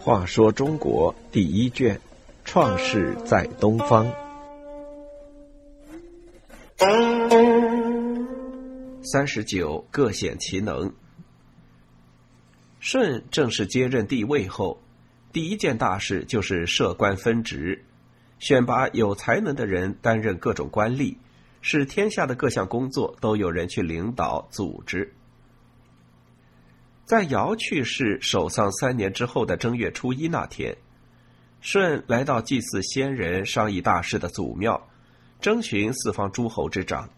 话说中国第一卷，创世在东方。三十九，各显其能。舜正式接任帝位后，第一件大事就是设官分职，选拔有才能的人担任各种官吏，使天下的各项工作都有人去领导组织。在尧去世、守丧三年之后的正月初一那天，舜来到祭祀先人、商议大事的祖庙，征询四方诸侯之长。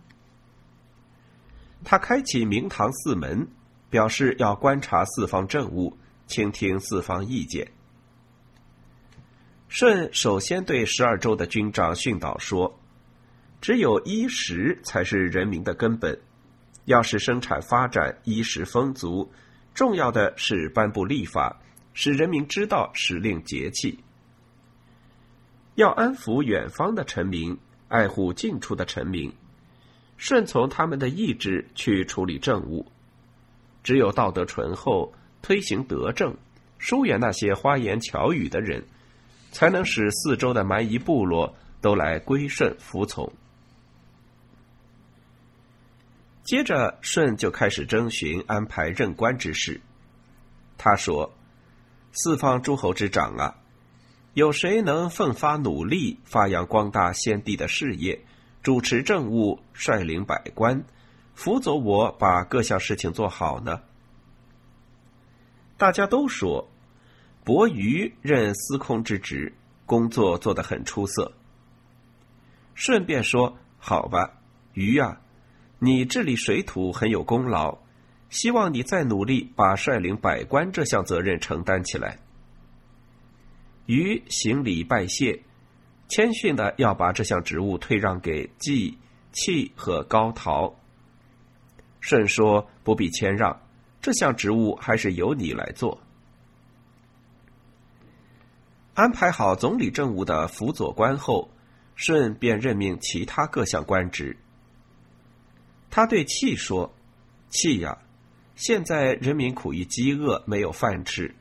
他开启明堂四门，表示要观察四方政务，倾听四方意见。舜首先对十二州的军长训导说：“只有衣食才是人民的根本，要使生产发展，衣食丰足。”重要的是颁布立法，使人民知道时令节气。要安抚远方的臣民，爱护近处的臣民，顺从他们的意志去处理政务。只有道德醇厚，推行德政，疏远那些花言巧语的人，才能使四周的蛮夷部落都来归顺服从。接着，舜就开始征询安排任官之事。他说：“四方诸侯之长啊，有谁能奋发努力，发扬光大先帝的事业，主持政务，率领百官，辅佐我把各项事情做好呢？”大家都说：“伯鱼任司空之职，工作做得很出色。”顺便说：“好吧，鱼啊。”你治理水土很有功劳，希望你再努力把率领百官这项责任承担起来。于行礼拜谢，谦逊的要把这项职务退让给季、契和高陶。舜说：“不必谦让，这项职务还是由你来做。”安排好总理政务的辅佐官后，舜便任命其他各项官职。他对契说：“契呀，现在人民苦于饥饿，没有饭吃。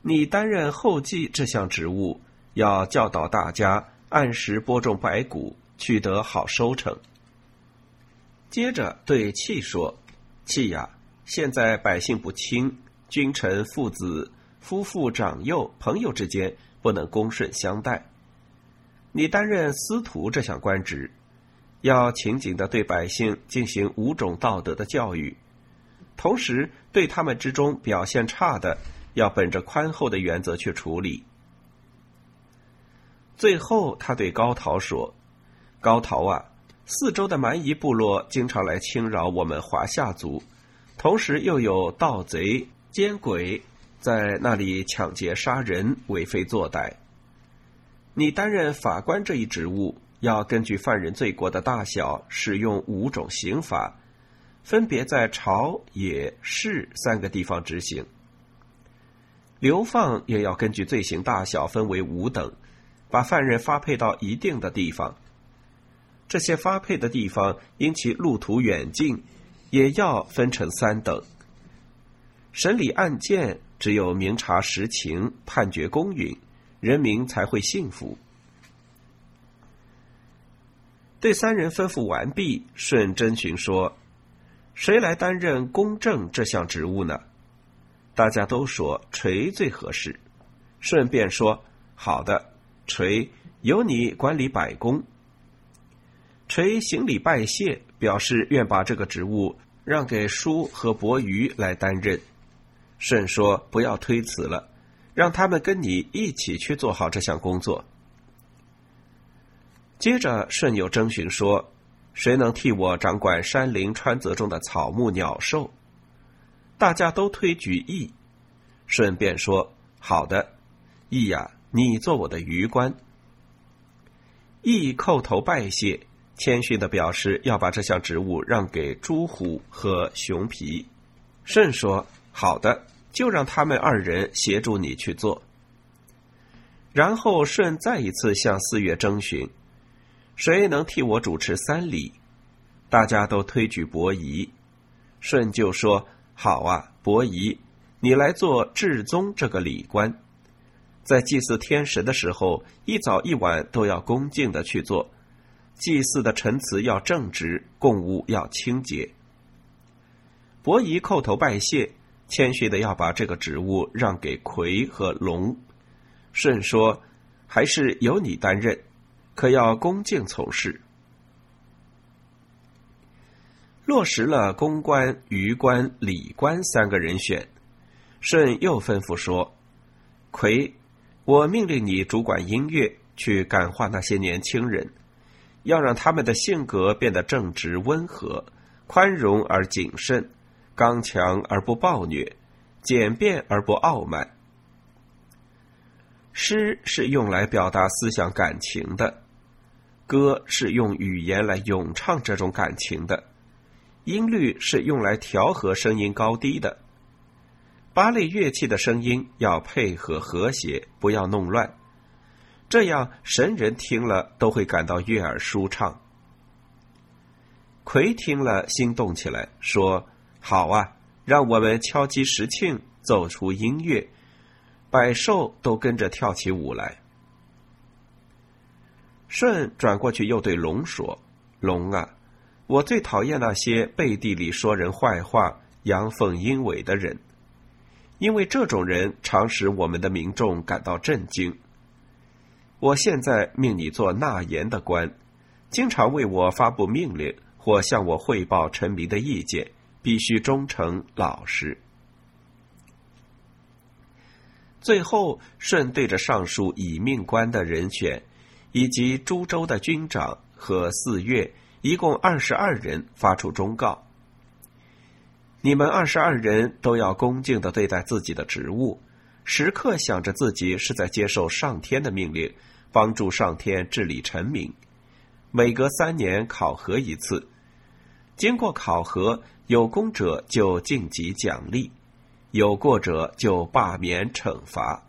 你担任后继这项职务，要教导大家按时播种白谷，取得好收成。”接着对契说：“契呀，现在百姓不亲，君臣、父子、夫妇、长幼、朋友之间不能恭顺相待。你担任司徒这项官职。”要勤谨的对百姓进行五种道德的教育，同时对他们之中表现差的，要本着宽厚的原则去处理。最后，他对高陶说：“高陶啊，四周的蛮夷部落经常来侵扰我们华夏族，同时又有盗贼奸鬼在那里抢劫杀人、为非作歹。你担任法官这一职务。”要根据犯人罪过的大小，使用五种刑法，分别在朝野市三个地方执行。流放也要根据罪行大小分为五等，把犯人发配到一定的地方。这些发配的地方因其路途远近，也要分成三等。审理案件只有明察实情，判决公允，人民才会信服。对三人吩咐完毕，舜征询说：“谁来担任公正这项职务呢？”大家都说锤最合适。舜便说：“好的，锤由你管理百工。”锤行礼拜谢，表示愿把这个职务让给叔和伯鱼来担任。舜说：“不要推辞了，让他们跟你一起去做好这项工作。”接着，舜又征询说：“谁能替我掌管山林川泽中的草木鸟兽？”大家都推举羿，舜便说：“好的，羿呀，你做我的余官。”羿叩头拜谢，谦逊的表示要把这项职务让给朱虎和熊皮。舜说：“好的，就让他们二人协助你去做。”然后舜再一次向四月征询。谁能替我主持三礼？大家都推举伯夷，舜就说：“好啊，伯夷，你来做至宗这个礼官，在祭祀天神的时候，一早一晚都要恭敬的去做。祭祀的陈词要正直，供物要清洁。”伯夷叩头拜谢，谦虚的要把这个职务让给葵和龙。舜说：“还是由你担任，可要恭敬从事。”落实了公关、余官、礼官三个人选，舜又吩咐说：“葵，我命令你主管音乐，去感化那些年轻人，要让他们的性格变得正直、温和、宽容而谨慎。”刚强而不暴虐，简便而不傲慢。诗是用来表达思想感情的，歌是用语言来咏唱这种感情的，音律是用来调和声音高低的。八类乐器的声音要配合和谐，不要弄乱，这样神人听了都会感到悦耳舒畅。葵听了心动起来，说。好啊，让我们敲击石磬，奏出音乐，百兽都跟着跳起舞来。舜转过去又对龙说：“龙啊，我最讨厌那些背地里说人坏话、阳奉阴违的人，因为这种人常使我们的民众感到震惊。我现在命你做纳言的官，经常为我发布命令或向我汇报臣民的意见。”必须忠诚老实。最后，舜对着上述以命官的人选，以及株洲的军长和四月，一共二十二人发出忠告：你们二十二人都要恭敬的对待自己的职务，时刻想着自己是在接受上天的命令，帮助上天治理臣民。每隔三年考核一次，经过考核。有功者就晋级奖励，有过者就罢免惩罚。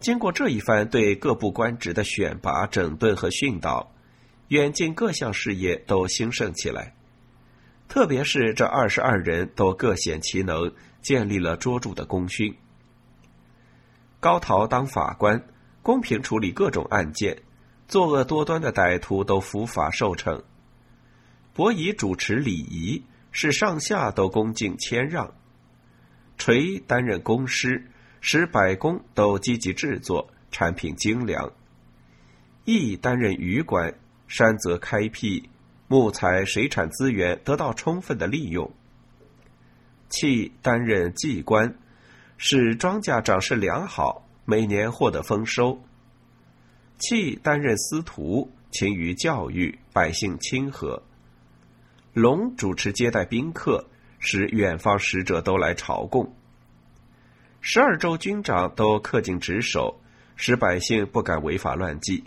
经过这一番对各部官职的选拔、整顿和训导，远近各项事业都兴盛起来。特别是这二十二人都各显其能，建立了卓著的功勋。高陶当法官，公平处理各种案件，作恶多端的歹徒都伏法受惩。伯夷主持礼仪，使上下都恭敬谦让。垂担任公师，使百工都积极制作，产品精良。义担任渔官，山泽开辟，木材、水产资源得到充分的利用。契担任祭官，使庄稼长势良好，每年获得丰收。契担任司徒，勤于教育，百姓亲和。龙主持接待宾客，使远方使者都来朝贡。十二州军长都恪尽职守，使百姓不敢违法乱纪。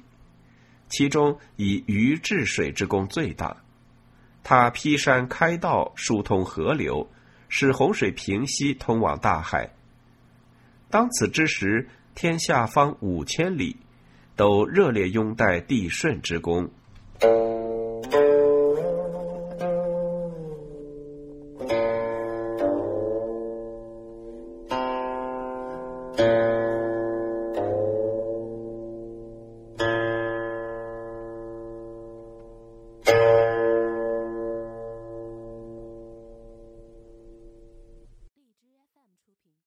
其中以禹治水之功最大，他劈山开道，疏通河流，使洪水平息，通往大海。当此之时，天下方五千里，都热烈拥戴帝舜之功。